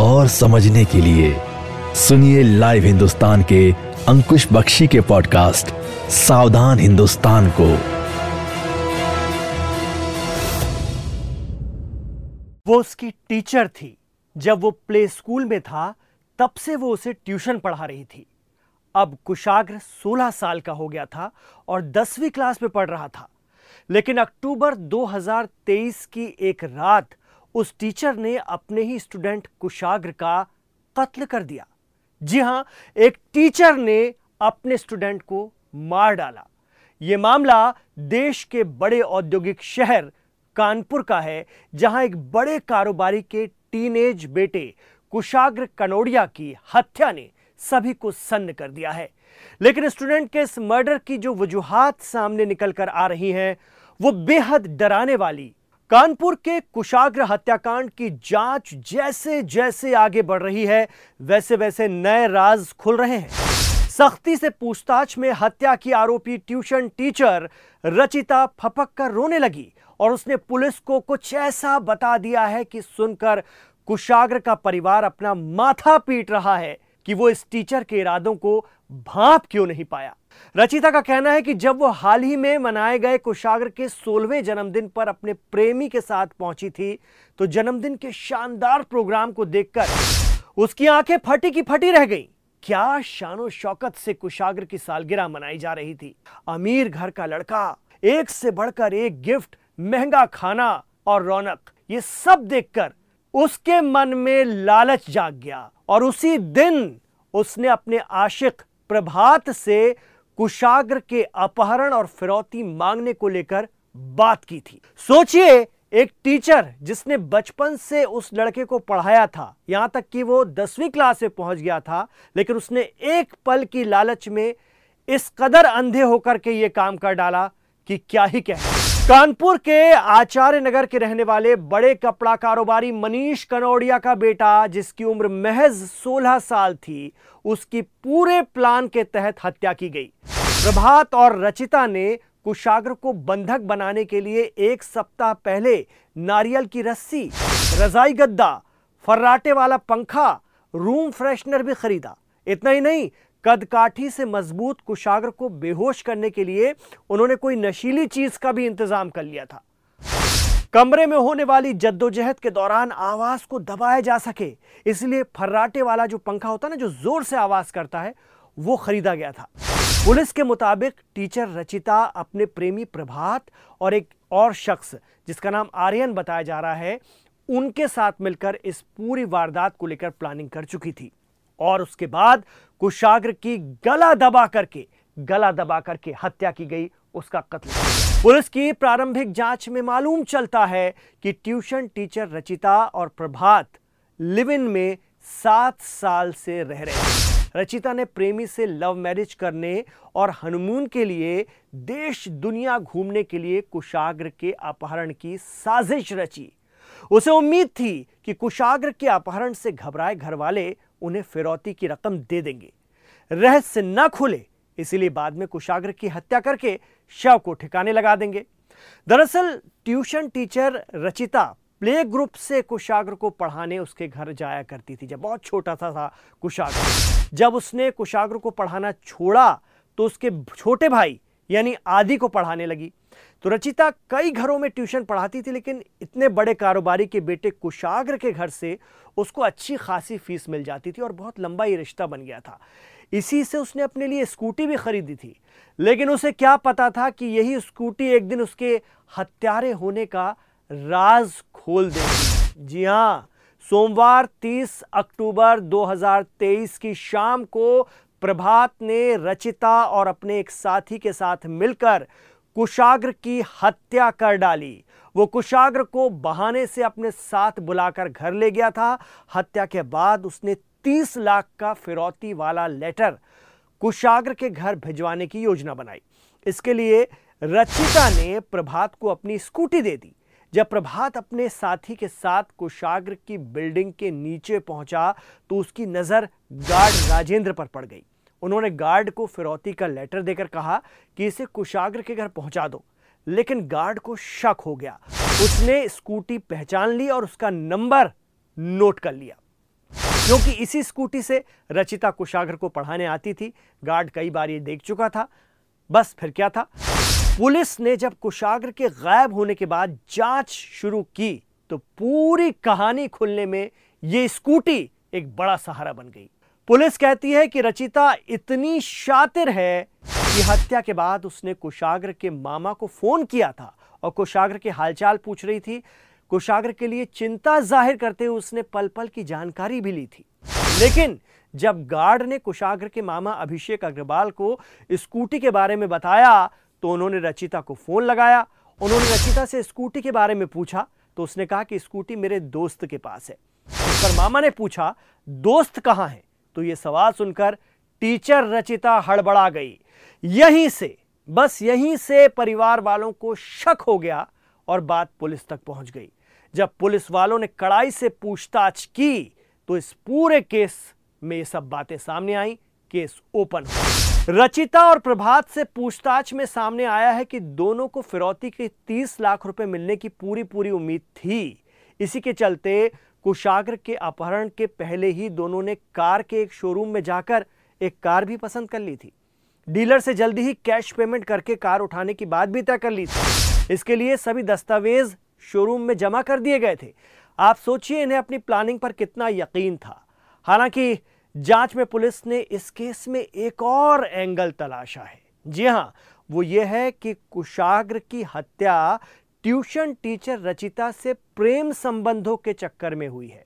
और समझने के लिए सुनिए लाइव हिंदुस्तान के अंकुश बख्शी के पॉडकास्ट सावधान हिंदुस्तान को। वो उसकी टीचर थी। जब वो प्ले स्कूल में था, तब से वो उसे ट्यूशन पढ़ा रही थी। अब कुशाग्र 16 साल का हो गया था और दसवीं क्लास में पढ़ रहा था। लेकिन अक्टूबर 2023 की एक रात उस टीचर ने अपने ही स्टूडेंट कुशाग्र का कत्ल कर दिया। जी हाँ, एक टीचर ने अपने स्टूडेंट को मार डाला। यह मामला देश के बड़े औद्योगिक शहर कानपुर का है, जहाँ एक बड़े कारोबारी के टीनेज बेटे कुशाग्र कनोडिया की हत्या ने सभी को सन्न कर दिया है। लेकिन स्टूडेंट के इस मर्डर की जो वजूहत सामने निकल कर आ रही हैं, वो बेहद डराने वाली कानपुर के कुशाग्र हत्याकांड की जाँच जैसे जैसे आगे बढ़ रही है वैसे वैसे नए राज खुल रहे हैं। सख्ती से पूछताछ में हत्या की आरोपी ट्यूशन टीचर रचिता फपक कर रोने लगी और उसने पुलिस को कुछ ऐसा बता दिया है कि सुनकर कुशाग्र का परिवार अपना माथा पीट रहा है। कि वो इस टीचर के इरादों को भाप क्यों नहीं पाया? रचिता का कहना है कि जब वो हाल ही में मनाए गए कुशाग्र के सोलहवें जन्मदिन पर अपने प्रेमी के साथ पहुँची थी तो जन्मदिन के शानदार प्रोग्राम को देखकर उसकी आँखें फटी की फटी रह गई। क्या शानो शौकत से कुशाग्र की सालगिरह मनाई जा रही थी। अमीर घर का लड़का, एक से बढ़कर एक गिफ्ट, महँगा खाना और रौनक, ये सब देखकर उसके मन में लालच जाग गया। और उसी दिन उसने अपने आशिक प्रभात से कुशाग्र के अपहरण और फिरौती मांगने को लेकर बात की थी। सोचिए, एक टीचर जिसने बचपन से उस लड़के को पढ़ाया था, यहाँ तक कि वो दसवीं क्लास में पहुँच गया था, लेकिन उसने एक पल की लालच में इस कदर अंधे होकर के ये काम कर डाला कि क्या ही कहें। कानपुर के आचार्य नगर के रहने वाले बड़े कपड़ा कारोबारी मनीष कनौड़िया का बेटा, जिसकी उम्र महज 16 साल थी, उसकी पूरे प्लान के तहत हत्या की गई। प्रभात और रचिता ने कुशाग्र को बंधक बनाने के लिए एक सप्ताह पहले नारियल की रस्सी, रजाई गद्दा, फर्राटे वाला पंखा, रूम फ्रेशनर भी खरीदा। इतना ही नहीं कदकाठी से मज़बूत कुशाग्र को बेहोश करने के लिए उन्होंने कोई नशीली चीज़ का भी इंतज़ाम कर लिया था। कमरे में होने वाली जद्दोजहद के दौरान आवाज़ को दबाया जा सके, इसलिए फर्राटे वाला जो पंखा होता है ना, जो ज़ोर से आवाज़ करता है, वो खरीदा गया था। पुलिस के मुताबिक टीचर रचिता, अपने प्रेमी प्रभात और एक और शख्स, जिसका नाम आर्यन बताया जा रहा है, उनके साथ मिलकर इस पूरी वारदात को लेकर प्लानिंग कर चुकी थी। और उसके बाद कुशाग्र की गला दबा करके, गला दबा करके हत्या की गई उसका कत्ल। पुलिस की प्रारंभिक जाँच में मालूम चलता है कि ट्यूशन टीचर रचिता और प्रभात लिव इन में सात साल से रह रहे हैं। रचिता ने प्रेमी से लव मैरिज करने और हनुमून के लिए देश, दुनिया घूमने के लिए कुशाग्र के अपहरण की साजिश रची। उसे उम्मीद थी कि कुशाग्र के अपहरण से घबराए घर वाले उन्हें फिरौती की रकम दे देंगे। रहस्य न खुले, इसीलिए बाद में कुशाग्र की हत्या करके शव को ठिकाने लगा देंगे। दरअसल, tuition teacher Rachita play group से कुशाग्र को पढ़ाने उसके घर जाया करती थी। जब बहुत छोटा सा था कुशाग्र। जब उसने कुशाग्र को पढ़ाना छोड़ा तो उसके छोटे भाई, यानी आदि को पढ़ाने लगी। तो रचिता कई घरों में ट्यूशन पढ़ाती थी, लेकिन इतने बड़े कारोबारी के बेटे कुशाग्र के घर से उसको अच्छी खासी फ़ीस मिल जाती थी और बहुत लंबा ये रिश्ता बन गया था। इसी से उसने अपने लिए स्कूटी भी खरीदी थी, लेकिन उसे क्या पता था कि यही स्कूटी एक दिन उसके हत्यारे होने का राज खोल देगी जी हाँ सोमवार 30 अक्टूबर 2023 की शाम को प्रभात ने रचिता और अपने एक साथी के साथ मिलकर कुशाग्र की हत्या कर डाली। वो कुशाग्र को बहाने से अपने साथ बुलाकर घर ले गया था। हत्या के बाद उसने 30 लाख का फिरौती वाला लेटर कुशाग्र के घर भिजवाने की योजना बनाई। इसके लिए रचिता ने प्रभात को अपनी स्कूटी दे दी। जब प्रभात अपने साथी के साथ कुशाग्र की बिल्डिंग के नीचे पहुँचा तो उसकी नज़र गार्ड राजेंद्र पर पड़ गई। उन्होंने गार्ड को फिरौती का लेटर देकर कहा कि इसे कुशाग्र के घर पहुँचा दो, लेकिन गार्ड को शक हो गया। उसने स्कूटी पहचान ली और उसका नंबर नोट कर लिया। क्योंकि इसी स्कूटी से रचिता कुशाग्र को पढ़ाने आती थी, गार्ड कई बार ये देख चुका था। बस फिर क्या था? पुलिस ने जब कुशाग्र के गायब होने के बाद जाँच शुरू की तो पूरी कहानी खुलने में यह स्कूटी एक बड़ा सहारा बन गई। पुलिस कहती है कि रचिता इतनी शातिर है कि हत्या के बाद उसने कुशाग्र के मामा को फ़ोन किया था और कुशाग्र के हालचाल पूछ रही थी। कुशाग्र के लिए चिंता ज़ाहिर करते हुए उसने पल पल की जानकारी भी ली थी। लेकिन जब गार्ड ने कुशाग्र के मामा अभिषेक अग्रवाल को स्कूटी के बारे में बताया तो उन्होंने रचिता को फ़ोन लगाया। उन्होंने रचिता से स्कूटी के बारे में पूछा तो उसने कहा कि स्कूटी मेरे दोस्त के पास है। इस पर मामा ने पूछा, दोस्त कहाँ है? तो यह सवाल सुनकर टीचर रचिता हड़बड़ा गई। यहीं से, बस यहीं से परिवार वालों को शक हो गया और बात पुलिस तक पहुँच गई। जब पुलिस वालों ने कड़ाई से पूछताछ की तो इस पूरे केस में ये सब बातें सामने आई, केस ओपन। रचिता और प्रभात से पूछताछ में सामने आया है कि दोनों को फिरौती के 30 लाख रुपए मिलने की पूरी पूरी उम्मीद थी। इसी के चलते कुशाग्र के अपहरण के पहले ही दोनों ने कार के एक शोरूम में जाकर एक कार भी पसंद कर ली थी। डीलर से जल्दी ही कैश पेमेंट करके कार उठाने की बात भी तय कर ली थी। इसके लिए सभी दस्तावेज़ शोरूम में जमा कर दिए गए थे। आप सोचिए इन्हें अपनी प्लानिंग पर कितना यकीन था। हालाँकि जाँच में पुलिस ने इस केस में एक और एंगल तलाशा है। जी हाँ, वो ये है कि कुशाग्र की हत्या ट्यूशन टीचर रचिता से प्रेम संबंधों के चक्कर में हुई है,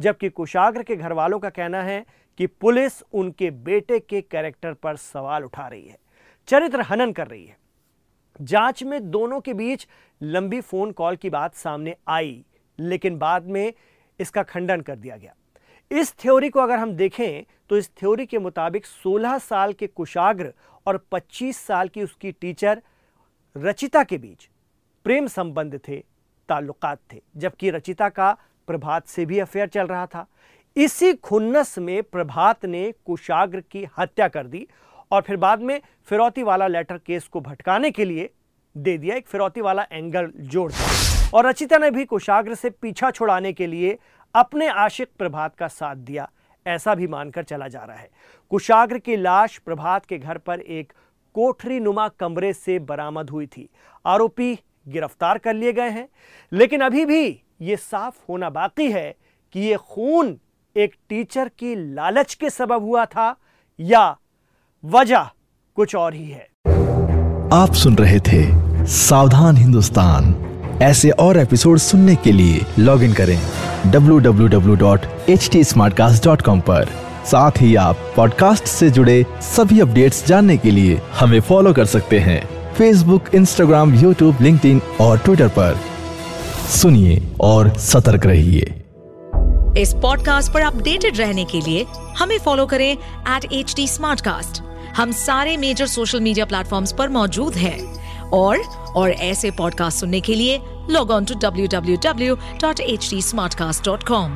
जबकि कुशाग्र के घर वालों का कहना है कि पुलिस उनके बेटे के कैरेक्टर पर सवाल उठा रही है, चरित्र हनन कर रही है। जाँच में दोनों के बीच लंबी फ़ोन कॉल की बात सामने आई, लेकिन बाद में इसका खंडन कर दिया गया। इस थ्योरी को अगर हम देखें तो इस थ्योरी के मुताबिक 16 साल के कुशाग्र और 25 साल की उसकी टीचर रचिता के बीच प्रेम संबंध थे, ताल्लुकात थे, जबकि रचिता का प्रभात से भी अफेयर चल रहा था। इसी खुन्नस में प्रभात ने कुशाग्र की हत्या कर दी और फिर बाद में फिरौती वाला लेटर केस को भटकाने के लिए दे दिया, एक फिरौती वाला एंगल जोड़ दिया। और रचिता ने भी कुशाग्र से पीछा छुड़ाने के लिए अपने आशिक प्रभात का साथ दिया, ऐसा भी मानकर चला जा रहा है। कुशाग्र की लाश प्रभात के घर पर एक कोठरी नुमा कमरे से बरामद हुई थी। आरोपी गिरफ़्तार कर लिए गए हैं। लेकिन अभी भी ये साफ़ होना बाकी है कि ये खून एक टीचर की लालच के सबब हुआ था या वजह कुछ और ही है। आप सुन रहे थे सावधान हिंदुस्तान। ऐसे और एपिसोड सुनने के लिए लॉग इन करें www.htsmartcast.com पर। साथ ही आप पॉडकास्ट से जुड़े सभी अपडेट्स जानने के लिए हमें फॉलो कर सकते हैं। फेसबुक इंस्टाग्राम यूट्यूब लिंक्डइन और ट्विटर पर। सुनिए और सतर्क रहिए। इस पॉडकास्ट पर अपडेटेड रहने के लिए हमें फॉलो करें एट एच डी हम सारे मेजर सोशल मीडिया प्लेटफॉर्म पर मौजूद हैं। और और ऐसे पॉडकास्ट सुनने के लिए log on to W W W dot H D smart cast dot com